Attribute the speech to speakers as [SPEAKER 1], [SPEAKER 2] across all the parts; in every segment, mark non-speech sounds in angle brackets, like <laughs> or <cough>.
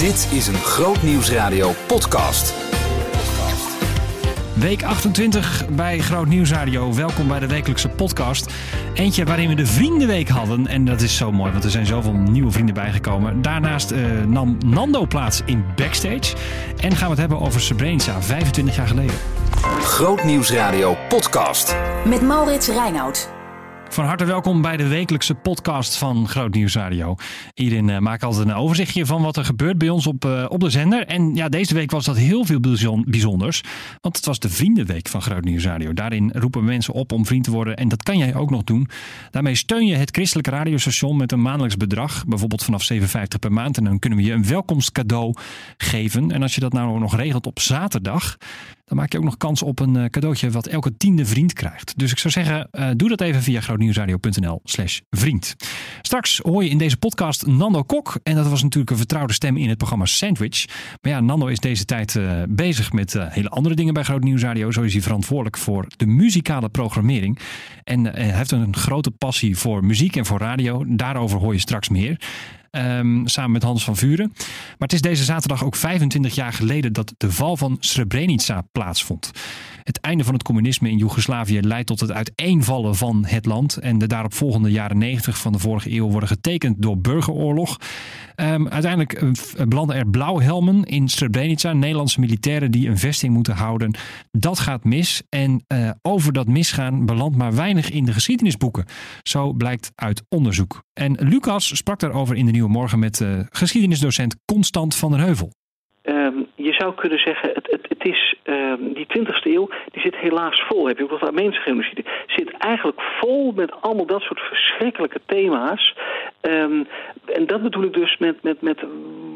[SPEAKER 1] Dit is een Groot Nieuwsradio podcast.
[SPEAKER 2] Week 28 bij Groot Nieuwsradio. Welkom bij de wekelijkse podcast. Eentje waarin we de Vriendenweek hadden. En dat is zo mooi, want er zijn zoveel nieuwe vrienden bijgekomen. Daarnaast eh, nam Nando plaats in Backstage. En gaan we het hebben over Srebrenica, 25 jaar geleden.
[SPEAKER 1] Groot Nieuwsradio podcast.
[SPEAKER 3] Met Maurits Reinoud.
[SPEAKER 2] Van harte welkom bij de wekelijkse podcast van Groot Nieuws Radio. Hierin uh, maak ik altijd een overzichtje van wat er gebeurt bij ons op, uh, op de zender. En ja, deze week was dat heel veel bijzonders. Want het was de Vriendenweek van Groot Nieuws Radio. Daarin roepen mensen op om vriend te worden. En dat kan jij ook nog doen. Daarmee steun je het christelijke radiostation met een maandelijks bedrag. Bijvoorbeeld vanaf 7,50 per maand. En dan kunnen we je een welkomstcadeau geven. En als je dat nou nog regelt op zaterdag dan maak je ook nog kans op een eh, cadeautje wat elke tiende vriend krijgt. Dus ik zou zeggen, uh, doe dat even via grootnieuwsradio.nl slash vriend. Straks hoor je in deze podcast Nando Kok. En dat was natuurlijk een vertrouwde stem in het programma Sandwich. Maar ja, Nando is deze tijd uh, bezig met hele andere dingen bij Groot Nieuwsradio. Zo is hij verantwoordelijk voor de muzikale programmering. En hij heeft een grote passie voor muziek en voor radio. Daarover hoor je straks meer. Um, samen met Hans van Vuren. Maar het is deze zaterdag ook 25 jaar geleden dat de val van Srebrenica plaatsvond. Het einde van het communisme in Joegoslavië leidt tot het uiteenvallen van het land. En de daaropvolgende jaren 90 van de vorige eeuw worden getekend door burgeroorlog. Um, uiteindelijk uh, belanden er blauwhelmen in Srebrenica, Nederlandse militairen die een vesting moeten houden. Dat gaat mis en uh, over dat misgaan belandt maar weinig in de geschiedenisboeken. Zo blijkt uit onderzoek. En Lucas sprak daarover in de Nieuwe Morgen met uh, geschiedenisdocent Constant van den Heuvel.
[SPEAKER 4] Um, je zou kunnen zeggen, het, het, is uh, die 20e eeuw, die zit helaas vol. Heb je ook wat Armeense genocide? Zit eigenlijk vol met allemaal dat soort verschrikkelijke thema's. Um, en dat bedoel ik dus met, met, met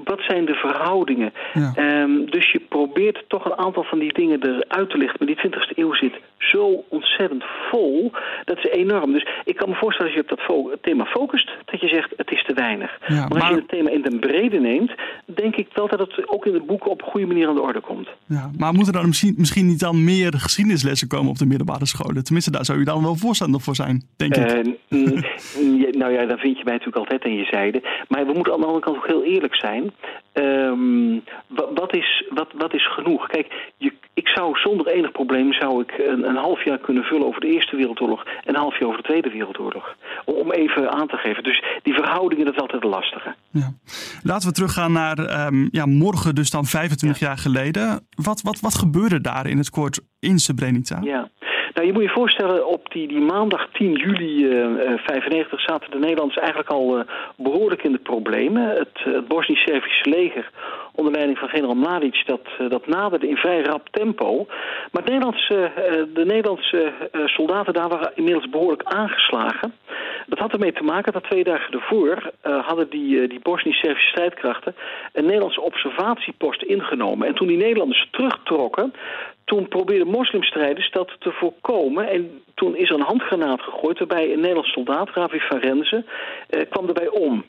[SPEAKER 4] wat zijn de verhoudingen. Ja. Um, dus je probeert toch een aantal van die dingen eruit te lichten. Maar die 20e eeuw zit zo ontzettend vol. Dat is enorm. Dus ik kan me voorstellen als je op dat fo thema focust, dat je zegt het is te weinig. Ja, maar, maar als je het thema in den brede neemt, denk ik wel dat het ook in het boek op een goede manier aan de orde komt.
[SPEAKER 5] Ja, maar moeten er misschien, misschien niet dan meer geschiedenislessen komen op de middelbare scholen? Tenminste, daar zou je dan wel voorstander voor zijn, denk ik.
[SPEAKER 4] Uh, nou ja, dan vind je mij natuurlijk altijd aan je zijde. Maar we moeten aan de andere kant ook heel eerlijk zijn. Um, wat, is, wat, wat is genoeg? Kijk, je, ik zou zonder enig probleem zou ik een, een, half jaar kunnen vullen over de Eerste Wereldoorlog en een half jaar over de Tweede Wereldoorlog. Om, om even aan te geven. Dus die verhoudingen, dat is altijd lastige.
[SPEAKER 5] Ja. Laten we teruggaan naar um, ja, morgen, dus dan 25 ja. jaar geleden. Wat, wat, wat gebeurde daar in het kort in Srebrenica?
[SPEAKER 4] Ja. Nou, je moet je voorstellen, op die, die maandag 10 juli 1995 uh, zaten de Nederlanders eigenlijk al uh, behoorlijk in de problemen. Het, het Bosnisch-Servische leger onder leiding van generaal Mladic, dat, uh, dat naderde in vrij rap tempo. Maar Nederlandse, de Nederlandse soldaten daar waren inmiddels behoorlijk aangeslagen. Dat had ermee te maken dat twee dagen ervoor hadden die, die Bosnisch-Servische strijdkrachten een Nederlandse observatiepost ingenomen. En toen die Nederlanders terugtrokken, toen probeerden moslimstrijders dat te voorkomen. En toen is er een handgranaat gegooid waarbij een Nederlands soldaat, Ravi van eh, kwam erbij om.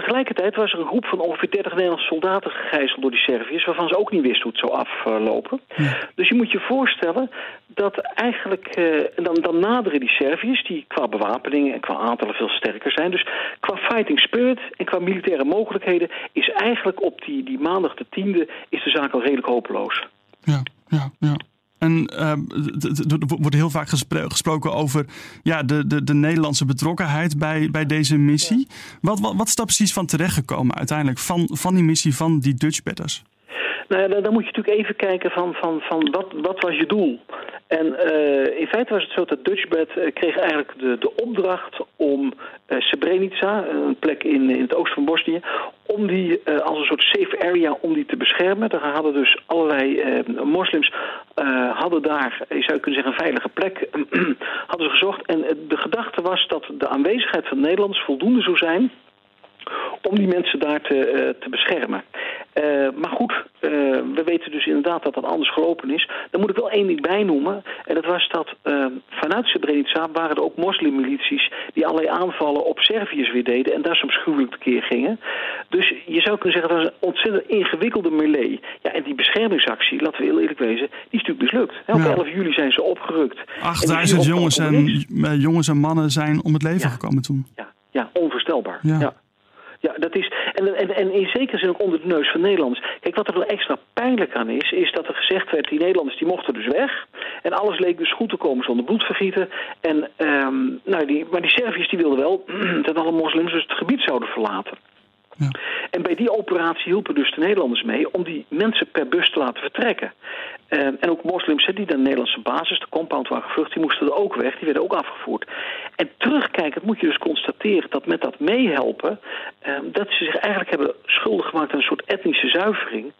[SPEAKER 4] Tegelijkertijd was er een groep van ongeveer 30 Nederlandse soldaten gegijzeld door die Serviërs... waarvan ze ook niet wisten hoe het zou aflopen. Ja. Dus je moet je voorstellen dat eigenlijk... Uh, dan, dan naderen die Serviërs, die qua bewapening en qua aantallen veel sterker zijn. Dus qua fighting spirit en qua militaire mogelijkheden... is eigenlijk op die, die maandag de tiende is de zaak al redelijk hopeloos.
[SPEAKER 5] Ja, ja, ja. En uh, er wordt heel vaak gespro gesproken over ja, de, de, de Nederlandse betrokkenheid bij, bij deze missie. Wat, wat, wat is daar precies van terechtgekomen uiteindelijk van, van die missie van die Dutch Batters?
[SPEAKER 4] Nou ja, dan moet je natuurlijk even kijken van, van, van wat, wat was je doel? En uh, in feite was het zo dat Dutchbed uh, kreeg eigenlijk de, de opdracht om uh, Srebrenica, een plek in, in het oosten van Bosnië, om die als een soort safe area om die te beschermen. Daar hadden dus allerlei moslims hadden daar, je zou kunnen zeggen, een veilige plek <clears throat> hadden ze gezocht. En de gedachte was dat de aanwezigheid van Nederlanders voldoende zou zijn om die mensen daar te, te beschermen. Uh, maar goed, uh, we weten dus inderdaad dat dat anders gelopen is. Dan moet ik wel één ding bijnoemen. En dat was dat vanuit Srebrenica waren er ook moslimmilities... die allerlei aanvallen op Serviërs weer deden... en daar soms gruwelijk tekeer gingen. Dus je zou kunnen zeggen, dat was een ontzettend ingewikkelde melee. Ja, en die beschermingsactie, laten we heel eerlijk wezen... die is natuurlijk mislukt. Ja, op ja. 11 juli zijn ze opgerukt.
[SPEAKER 5] 8000 jongens en, jongens en mannen zijn om het leven
[SPEAKER 4] ja.
[SPEAKER 5] gekomen toen.
[SPEAKER 4] Ja, ja onvoorstelbaar. ja. Ja. Dat is. En, en, en in zekere zin ook onder de neus van Nederlanders. Kijk, wat er wel extra pijnlijk aan is, is dat er gezegd werd: die Nederlanders die mochten dus weg. En alles leek dus goed te komen zonder bloedvergieten. En, ehm, nou, die, maar die Serviërs die wilden wel <clears throat> dat alle moslims dus het gebied zouden verlaten. Ja. En bij die operatie hielpen dus de Nederlanders mee om die mensen per bus te laten vertrekken. Uh, en ook moslims die de Nederlandse basis, de compound waren gevlucht, die moesten er ook weg, die werden ook afgevoerd. En terugkijkend moet je dus constateren dat met dat meehelpen, uh, dat ze zich eigenlijk hebben schuldig gemaakt aan een soort etnische zuivering.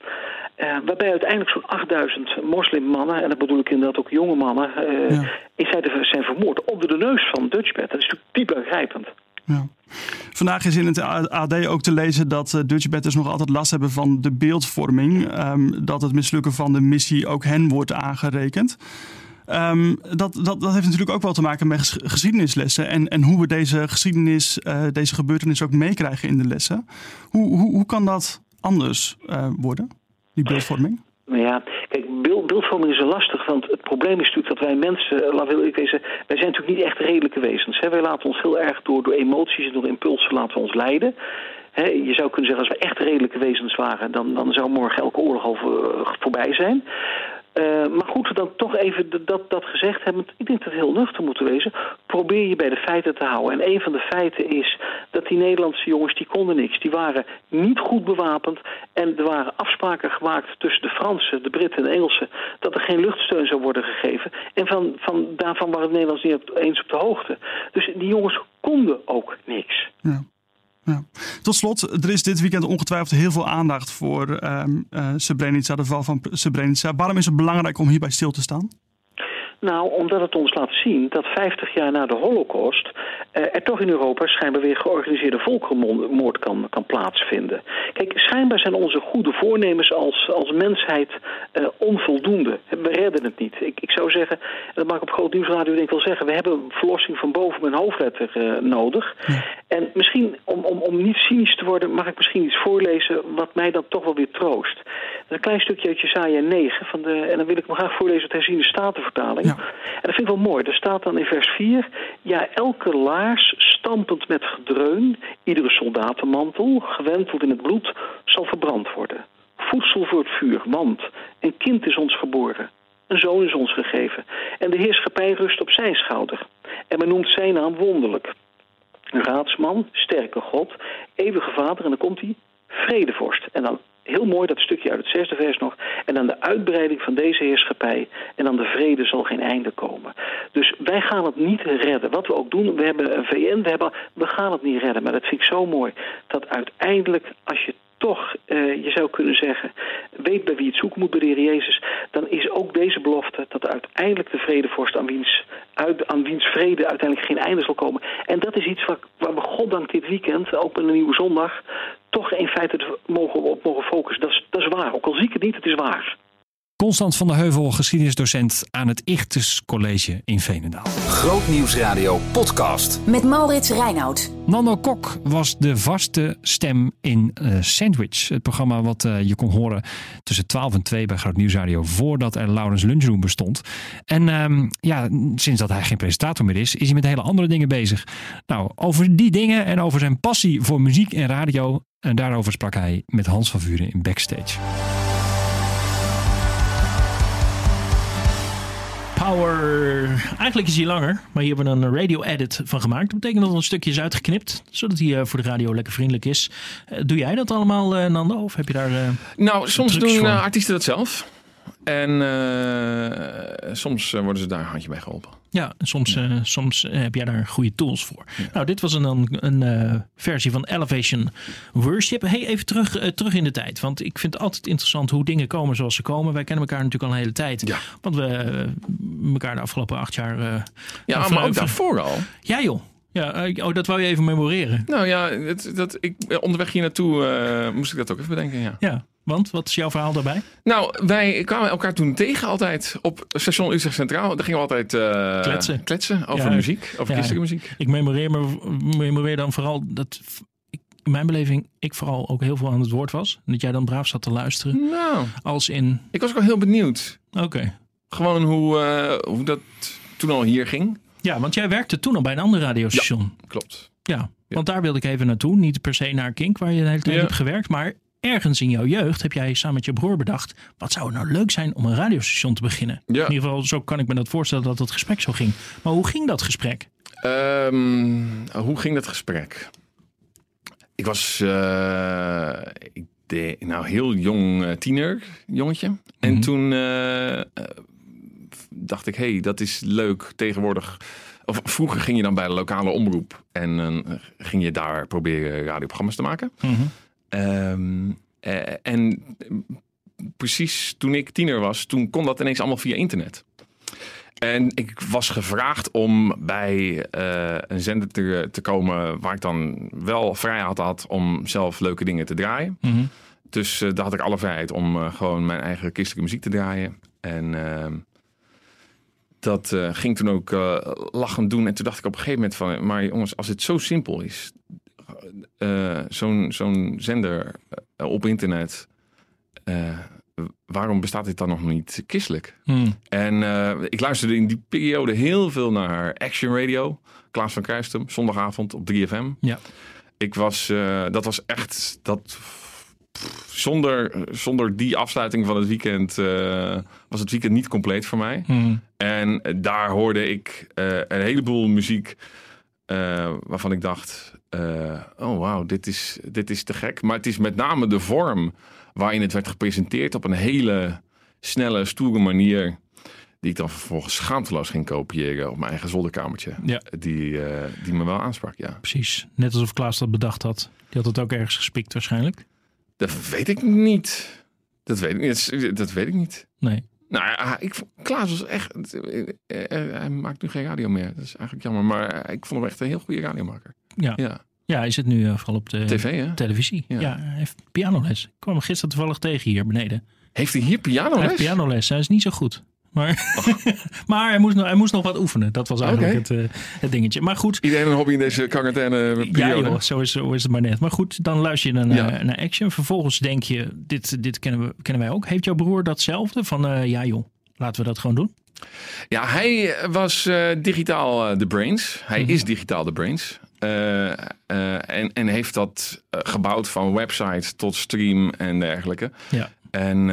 [SPEAKER 4] Uh, waarbij uiteindelijk zo'n 8000 moslimmannen, en dat bedoel ik inderdaad ook jonge mannen, ja. in feite zijn vermoord onder de neus van Dutchbed. Dat is natuurlijk diep aangrijpend.
[SPEAKER 5] Vandaag is in het AD ook te lezen dat uh, Dutchbatters nog altijd last hebben van de beeldvorming. Um, dat het mislukken van de missie ook hen wordt aangerekend. Um, dat, dat, dat heeft natuurlijk ook wel te maken met geschiedenislessen. En, en hoe we deze geschiedenis, uh, deze gebeurtenis ook meekrijgen in de lessen. Hoe, hoe, hoe kan dat anders uh, worden, die beeldvorming?
[SPEAKER 4] Ja, kijk, beeld, beeldvorming is lastig, want het probleem is natuurlijk dat wij mensen, laat wil ik wezen, wij zijn natuurlijk niet echt redelijke wezens. Hè? Wij laten ons heel erg door, door emoties en door impulsen laten ons leiden. He, je zou kunnen zeggen, als we echt redelijke wezens waren, dan, dan zou morgen elke oorlog al voor, voorbij zijn. Uh, maar goed, dan toch even dat, dat gezegd hebben. Ik denk dat het heel nuchter moeten wezen. Probeer je bij de feiten te houden. En een van de feiten is dat die Nederlandse jongens, die konden niks. Die waren niet goed bewapend. En er waren afspraken gemaakt tussen de Fransen, de Britten en de Engelsen... dat er geen luchtsteun zou worden gegeven. En van, van, daarvan waren de Nederlanders niet eens op de hoogte. Dus die jongens konden ook niks.
[SPEAKER 5] Ja. Ja. Tot slot, er is dit weekend ongetwijfeld heel veel aandacht voor um, uh, de val van Srebrenica. Waarom is het belangrijk om hierbij stil te staan?
[SPEAKER 4] Nou, omdat het ons laat zien dat 50 jaar na de Holocaust uh, er toch in Europa schijnbaar weer georganiseerde volkerenmoord kan, kan plaatsvinden. Kijk, schijnbaar zijn onze goede voornemens als, als mensheid uh, onvoldoende. We redden het niet. Ik, ik zou zeggen, en dat mag ik op Groot Nieuwsradio denk ik wel zeggen, we hebben verlossing van boven mijn hoofdletter uh, nodig. Ja. En misschien, om, om, om niet cynisch te worden, mag ik misschien iets voorlezen wat mij dan toch wel weer troost. Een klein stukje uit Jesaja 9, van de, en dan wil ik me graag voorlezen de herziende statenvertaling. En dat vind ik wel mooi. Er staat dan in vers 4... Ja, elke laars stampend met gedreun... iedere soldatenmantel, gewenteld in het bloed... zal verbrand worden. Voedsel voor het vuur, want een kind is ons geboren. Een zoon is ons gegeven. En de heerschappij rust op zijn schouder. En men noemt zijn naam wonderlijk. Raadsman, sterke God, eeuwige vader... en dan komt hij, vredevorst. En dan heel mooi dat stukje uit het zesde vers nog. En dan de uitbreiding van deze heerschappij. En dan de vrede zal geen einde komen. Dus wij gaan het niet redden. Wat we ook doen, we hebben een VN, we, hebben, we gaan het niet redden. Maar dat vind ik zo mooi. Dat uiteindelijk, als je toch, uh, je zou kunnen zeggen, weet bij wie het zoeken moet bij de Heer Jezus, dan is ook deze belofte dat uiteindelijk de vredevorst aan wiens, uit, aan wiens vrede uiteindelijk geen einde zal komen. En dat is iets waar, waar we goddank dit weekend, ook een nieuwe zondag, toch in feite mogen, op mogen focussen. Dat is, dat is waar. Ook al zie ik het niet, het is waar.
[SPEAKER 2] Constant van der Heuvel, geschiedenisdocent aan het Ichtes College in Veenendaal.
[SPEAKER 1] Grootnieuwsradio podcast.
[SPEAKER 3] Met Maurits Reinoud.
[SPEAKER 2] Nando Kok was de vaste stem in uh, Sandwich. Het programma wat uh, je kon horen tussen 12 en 2 bij Groot Nieuwsradio. Voordat er Laurens Lunchroom bestond. En um, ja, sinds dat hij geen presentator meer is, is hij met hele andere dingen bezig. Nou, over die dingen en over zijn passie voor muziek en radio. En daarover sprak hij met Hans van Vuren in Backstage.
[SPEAKER 6] Power. Eigenlijk is hij langer, maar hier hebben we een radio edit van gemaakt. Dat betekent dat er een stukje is uitgeknipt, zodat hij voor de radio lekker vriendelijk is. Doe jij dat allemaal, Nando? Of heb je daar.
[SPEAKER 7] nou, soms doen artiesten dat zelf. En uh, soms worden ze daar een handje bij geholpen.
[SPEAKER 6] Ja, soms, ja. Uh, soms heb jij daar goede tools voor. Ja. Nou, dit was een, een, een uh, versie van Elevation Worship. Hey, even terug, terug in de tijd. Want ik vind het altijd interessant hoe dingen komen zoals ze komen. Wij kennen elkaar natuurlijk al een hele tijd.
[SPEAKER 7] Ja.
[SPEAKER 6] Want we elkaar de afgelopen acht jaar...
[SPEAKER 7] ja, maar ook daarvoor al.
[SPEAKER 6] Ja joh. Ja, oh, dat wou je even memoreren.
[SPEAKER 7] Nou ja, het, dat, ik, onderweg hier naartoe uh, moest ik dat ook even bedenken. Ja.
[SPEAKER 6] ja, want wat is jouw verhaal daarbij?
[SPEAKER 7] Nou, wij kwamen elkaar toen tegen altijd op station Utrecht Centraal. Daar gingen we altijd uh,
[SPEAKER 6] kletsen.
[SPEAKER 7] kletsen over ja, muziek, over ja, christelijke muziek.
[SPEAKER 6] Ik memoreer, me, memoreer dan vooral dat ik, in mijn beleving ik vooral ook heel veel aan het woord was. En dat jij dan braaf zat te luisteren.
[SPEAKER 7] Nou,
[SPEAKER 6] als in...
[SPEAKER 7] Ik was ook al heel benieuwd.
[SPEAKER 6] Oké. Okay.
[SPEAKER 7] Gewoon hoe, uh, hoe dat toen al hier ging.
[SPEAKER 6] Ja, want jij werkte toen al bij een ander radiostation.
[SPEAKER 7] Ja, klopt.
[SPEAKER 6] Ja, Want daar wilde ik even naartoe. Niet per se naar Kink, waar je de hele tijd hebt gewerkt. Maar ergens in jouw jeugd heb jij samen met je broer bedacht... wat zou het nou leuk zijn om een radiostation te beginnen?
[SPEAKER 7] Ja.
[SPEAKER 6] In ieder geval, zo kan ik me dat voorstellen dat het gesprek zo ging. Maar hoe ging dat gesprek?
[SPEAKER 7] Ehm, hoe ging dat gesprek? Ik was eh, ik nou, heel jong eh, tiener, jongetje. En
[SPEAKER 6] Mhm.
[SPEAKER 7] toen eh, dacht ik, hey, dat is leuk tegenwoordig. Of vroeger ging je dan bij de lokale omroep en ging je daar proberen radioprogramma's te maken. Ehm, eh, en precies toen ik tiener was, toen kon dat ineens allemaal via internet. En ik was gevraagd om bij eh, een zender te, te komen waar ik dan wel vrijheid had om zelf leuke dingen te draaien.
[SPEAKER 6] Mhm.
[SPEAKER 7] Dus eh, daar had ik alle vrijheid om gewoon mijn eigen christelijke muziek te draaien. En ehm, dat ging toen ook lachend doen. En toen dacht ik op een gegeven moment van... maar jongens, als het zo simpel is... eh, zo'n zo'n zender eh, op internet... eh, waarom bestaat dit dan nog niet christelijk?
[SPEAKER 6] Hmm.
[SPEAKER 7] En ik luisterde in die periode heel veel naar Action Radio. Klaas van Kruistum, zondagavond op 3FM.
[SPEAKER 6] Ja.
[SPEAKER 7] Ik was, dat was echt, dat, zonder, zonder die afsluiting van het weekend was het weekend niet compleet voor mij.
[SPEAKER 6] Hmm.
[SPEAKER 7] En daar hoorde ik een heleboel muziek waarvan ik dacht, eh, oh wauw, dit is, dit is te gek. Maar het is met name de vorm waarin het werd gepresenteerd op een hele snelle, stoere manier. Die ik dan vervolgens schaamteloos ging kopiëren op mijn eigen zolderkamertje.
[SPEAKER 6] Ja.
[SPEAKER 7] Die, eh, die me wel aansprak, ja.
[SPEAKER 6] Precies. Net alsof Klaas dat bedacht had. Die had het ook ergens gespikt waarschijnlijk.
[SPEAKER 7] Dat weet ik niet. Dat weet ik niet. Dat, weet ik niet.
[SPEAKER 6] Nee.
[SPEAKER 7] Nou ja, ik, Klaas was echt... eh, hij maakt nu geen radio meer. Dat is eigenlijk jammer. Maar ik vond hem echt een heel goede radiomaker.
[SPEAKER 6] Ja.
[SPEAKER 7] Ja.
[SPEAKER 6] Ja, hij zit nu eh, vooral op de
[SPEAKER 7] TV, hè?
[SPEAKER 6] televisie. Ja.
[SPEAKER 7] Ja.
[SPEAKER 6] hij heeft pianoles. Ik kwam hem gisteren toevallig tegen hier beneden.
[SPEAKER 7] Heeft hij hier
[SPEAKER 6] Hij
[SPEAKER 7] pianoles?
[SPEAKER 6] heeft pianoles. Hij is niet zo goed. Maar, <laughs> maar hij, moest nog, hij moest nog wat oefenen. Dat was eigenlijk het, eh, het dingetje. Maar goed,
[SPEAKER 7] Iedereen een hobby in deze quarantaine
[SPEAKER 6] ja
[SPEAKER 7] periode.
[SPEAKER 6] joh, zo is, zo is het maar net. Maar goed, dan luister je naar,
[SPEAKER 7] Ja.
[SPEAKER 6] naar Action. Vervolgens denk je, dit, dit kennen, we, kennen wij ook. Heeft jouw broer datzelfde? Van eh, ja joh, laten we dat gewoon doen.
[SPEAKER 7] Ja, hij was eh, digitaal eh, de brains. Hij
[SPEAKER 6] Mhm.
[SPEAKER 7] is digitaal de brains. Eh, eh, en, en heeft dat eh, gebouwd van website tot stream en dergelijke.
[SPEAKER 6] Ja.
[SPEAKER 7] En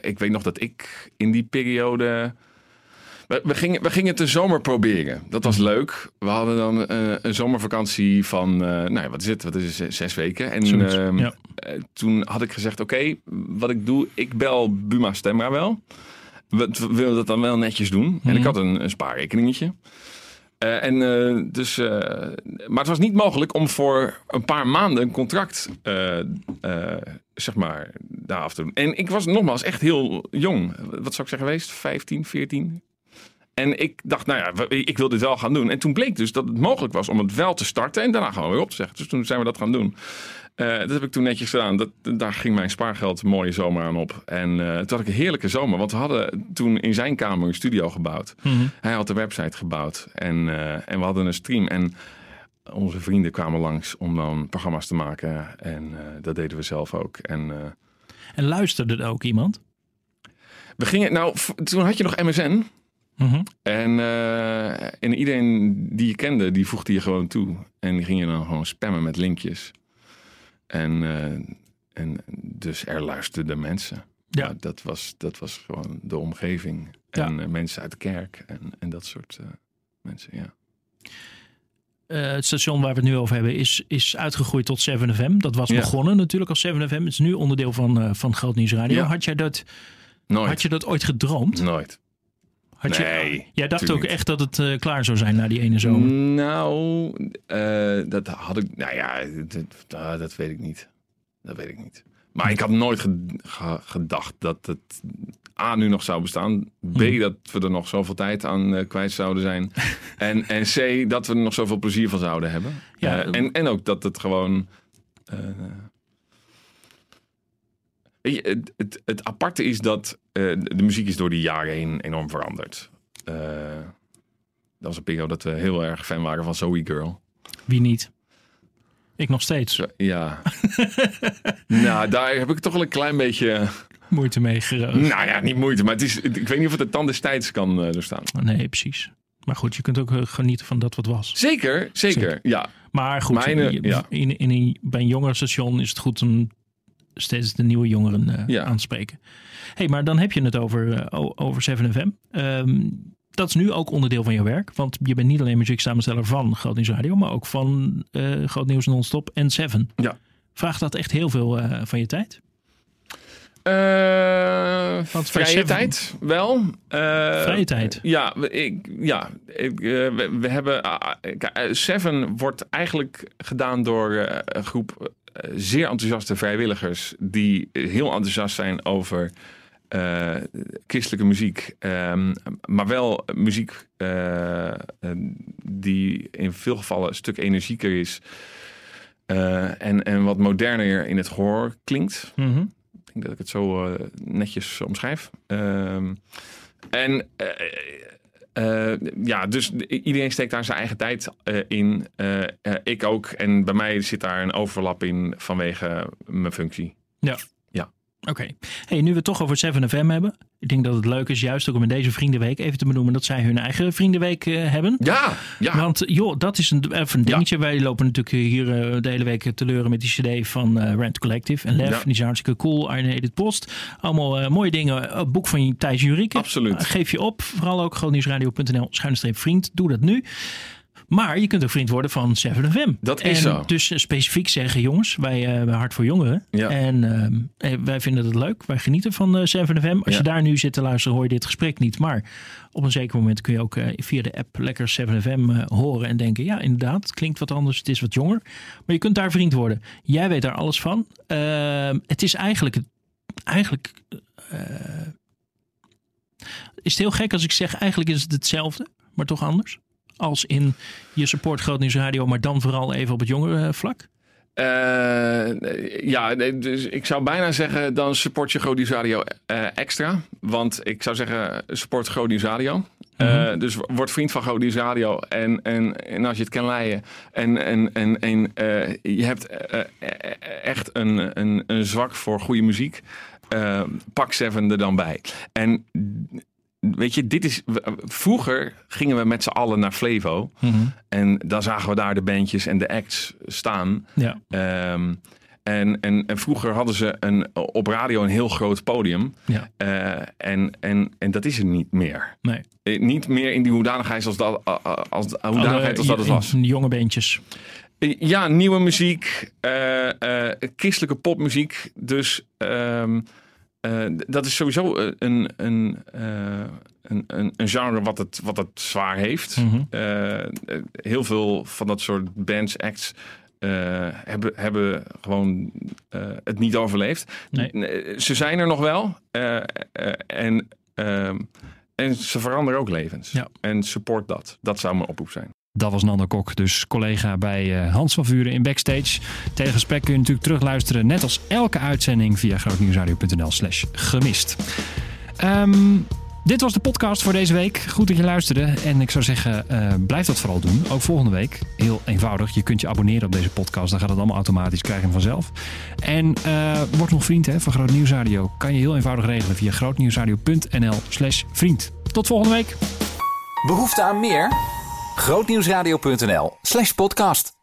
[SPEAKER 7] ik weet nog dat ik in die periode. We, we, gingen, we gingen het de zomer proberen. Dat was leuk. We hadden dan een zomervakantie van, eh, nou ja, wat is het? Wat is het? Zes weken. En ehm,
[SPEAKER 6] ja.
[SPEAKER 7] eh, toen had ik gezegd, oké, wat ik doe, ik bel Buma Stemra wel. We, we willen dat dan wel netjes doen. En ik had een, een spaarrekeningetje. Eh, en eh, dus, eh, maar het was niet mogelijk om voor een paar maanden een contract, zeg maar, daar af te doen. En ik was nogmaals echt heel jong. Wat zou ik zeggen geweest? 15, 14? En ik dacht, nou ja, ik wil dit wel gaan doen. En toen bleek dus dat het mogelijk was om het wel te starten en daarna gewoon weer op te zeggen. Dus toen zijn we dat gaan doen. Eh, dat heb ik toen netjes gedaan. Dat, daar ging mijn spaargeld een mooie zomer aan op. En eh, toen had ik een heerlijke zomer. Want we hadden toen in zijn kamer een studio gebouwd. Hij had de website gebouwd. En, eh, en we hadden een stream. En onze vrienden kwamen langs om dan programma's te maken. En eh, dat deden we zelf ook. En
[SPEAKER 6] En luisterde er ook iemand?
[SPEAKER 7] we gingen... Nou, toen had je nog MSN.
[SPEAKER 6] Mhm.
[SPEAKER 7] En, en iedereen die je kende, die voegde je gewoon toe. En die ging je dan gewoon spammen met linkjes. En, eh, en dus er luisterden mensen.
[SPEAKER 6] Ja.
[SPEAKER 7] Maar dat was, dat was gewoon de omgeving. En eh, mensen uit de kerk en, en dat soort eh, mensen, ja.
[SPEAKER 6] Het station waar we het nu over hebben is, is uitgegroeid tot 7FM. Dat was
[SPEAKER 7] Ja.
[SPEAKER 6] begonnen natuurlijk als 7FM. Het is nu onderdeel van, van Groot Nieuws Radio.
[SPEAKER 7] Ja.
[SPEAKER 6] Had, jij dat,
[SPEAKER 7] Nooit.
[SPEAKER 6] had je dat ooit gedroomd?
[SPEAKER 7] Nooit.
[SPEAKER 6] Had je,
[SPEAKER 7] Nee,
[SPEAKER 6] jij dacht ook
[SPEAKER 7] niet.
[SPEAKER 6] echt dat het eh, klaar zou zijn na die ene zomer?
[SPEAKER 7] Nou, eh, dat had ik. Nou ja, dat, ah, dat weet ik niet. Dat weet ik niet. Maar ik had nooit ge- ge- gedacht dat het A nu nog zou bestaan. B
[SPEAKER 6] Hmm.
[SPEAKER 7] dat we er nog zoveel tijd aan eh, kwijt zouden zijn. <laughs> en, en C dat we er nog zoveel plezier van zouden hebben.
[SPEAKER 6] Ja.
[SPEAKER 7] En, en ook dat het gewoon. Eh, het, het, het aparte is dat eh, de muziek is door die jaren heen enorm veranderd. Eh, dat was een periode dat we heel erg fan waren van Zoe Girl.
[SPEAKER 6] Wie niet? Ik nog steeds.
[SPEAKER 7] Ja. <laughs> nou, daar heb ik toch wel een klein beetje...
[SPEAKER 6] Moeite mee gero-
[SPEAKER 7] Nou ja, niet moeite, maar het is, ik weet niet of het de tand des tijds kan eh, doorstaan.
[SPEAKER 6] Nee, precies. Maar goed, je kunt ook eh, genieten van dat wat was.
[SPEAKER 7] Zeker, zeker,
[SPEAKER 6] Zeker.
[SPEAKER 7] ja.
[SPEAKER 6] Maar goed,
[SPEAKER 7] ja.
[SPEAKER 6] in, in, een- bij een jongerenstation is het goed om steeds de nieuwe jongeren eh,
[SPEAKER 7] Ja.
[SPEAKER 6] aan te spreken. hey, maar dan heb je het over, o- over 7FM. Ehm, dat is nu ook onderdeel van je werk. Want je bent niet alleen muzieksamensteller van Groot Nieuws Radio, maar ook van eh Groot Nieuws Non-Stop en Seven.
[SPEAKER 7] Ja.
[SPEAKER 6] Vraagt dat echt heel veel van je tijd? Bij
[SPEAKER 7] vrije
[SPEAKER 6] Seven-
[SPEAKER 7] tijd, wel.
[SPEAKER 6] Vrije tijd?
[SPEAKER 7] Ja, ik, ja ik, we, we hebben... ah, ah, Seven wordt eigenlijk gedaan door een groep zeer enthousiaste vrijwilligers... die heel enthousiast zijn over eh, christelijke muziek. ehm, maar wel muziek eh, eh, die in veel gevallen een stuk energieker is... en, en wat moderner in het gehoor klinkt.
[SPEAKER 6] Mhm.
[SPEAKER 7] Ik denk dat ik het zo netjes omschrijf. Ehm, en eh, ja, dus iedereen steekt daar zijn eigen tijd eh, in. Eh, ik ook. En bij mij zit daar een overlap in vanwege mijn functie.
[SPEAKER 6] Oké. Hey, nu we het toch over 7FM hebben. Ik denk dat het leuk is, juist ook om in deze Vriendenweek even te benoemen dat zij hun eigen Vriendenweek eh, hebben.
[SPEAKER 7] Ja, ja.
[SPEAKER 6] Want joh, dat is een, even een dingetje. Wij lopen natuurlijk hier eh, de hele week te leuren met die cd van eh Rent Collective en Lef.
[SPEAKER 7] Ja.
[SPEAKER 6] Die zijn hartstikke cool. Iron Hated Post. Allemaal mooie dingen. Het boek van Thijs Jurike.
[SPEAKER 7] Absoluut.
[SPEAKER 6] Geef je op. Vooral ook grootnieuwsradio.nl schuine streep vriend. Doe dat nu. Maar je kunt ook vriend worden van 7FM.
[SPEAKER 7] Dat is
[SPEAKER 6] en
[SPEAKER 7] zo.
[SPEAKER 6] Dus eh, specifiek zeggen, jongens, wij hebben Hart voor Jongeren.
[SPEAKER 7] Ja.
[SPEAKER 6] En ehm, eh, wij vinden het leuk. Wij genieten van eh 7FM. Als
[SPEAKER 7] Ja.
[SPEAKER 6] je daar nu zit te luisteren, hoor je dit gesprek niet. Maar op een zeker moment kun je ook via de app lekker 7FM eh, horen en denken: ja, inderdaad, het klinkt wat anders, het is wat jonger. Maar je kunt daar vriend worden. Jij weet daar alles van. Ehm, het is eigenlijk. eigenlijk is het heel gek als ik zeg: eigenlijk is het hetzelfde, maar toch anders? Als in je support Groot Nieuws Radio, maar dan vooral even op het jongere vlak.
[SPEAKER 7] Eh, ja, dus ik zou bijna zeggen, dan support je Groot Nieuws Radio eh, extra. Want ik zou zeggen, support Groot Nieuws Radio. Eh, dus word vriend van Groot Nieuws Radio. En, en, en als je het kan leiden en, en, en, en je hebt echt een, een, een zwak voor goede muziek, pak Seven er dan bij. En weet je, dit is. Vroeger gingen we met z'n allen naar Flevo. En dan zagen we daar de bandjes en de acts staan.
[SPEAKER 6] Ja.
[SPEAKER 7] Ehm, en, en, en vroeger hadden ze een, op radio een heel groot podium.
[SPEAKER 6] Ja.
[SPEAKER 7] Eh, en, en, en dat is er niet meer.
[SPEAKER 6] Nee.
[SPEAKER 7] Eh, Niet meer in die hoedanigheid als dat, als, als, hoedanigheid als dat het was.
[SPEAKER 6] Jonge beentjes.
[SPEAKER 7] Eh, Ja, nieuwe muziek, eh, eh, christelijke popmuziek. Dus ehm, eh, dat is sowieso eh, een, een, eh, een, een, een genre wat het, wat het zwaar heeft.
[SPEAKER 6] Mhm.
[SPEAKER 7] Heel veel van dat soort bands, acts. hebben, hebben gewoon het niet overleefd.
[SPEAKER 6] Nee.
[SPEAKER 7] Ze zijn er nog wel. en, ehm, en ze veranderen ook levens.
[SPEAKER 6] Ja.
[SPEAKER 7] En support dat. Dat zou mijn oproep zijn.
[SPEAKER 2] Dat was Nando Kok, dus collega bij eh, Hans van Vuren in Backstage. Hele gesprek kun je natuurlijk terugluisteren, net als elke uitzending via grootnieuwsradio.nl slash gemist. Ehm, dit was de podcast voor deze week. Goed dat je luisterde. En ik zou zeggen, eh, blijf dat vooral doen. Ook volgende week. Heel eenvoudig. Je kunt je abonneren op deze podcast. Dan gaat het allemaal automatisch. Krijg hem vanzelf. En eh, word nog vriend hè, van Groot Nieuws Radio. Kan je heel eenvoudig regelen via grootnieuwsradio.nl slash vriend. Tot volgende week.
[SPEAKER 1] Behoefte aan meer? Grootnieuwsradio.nl slash podcast.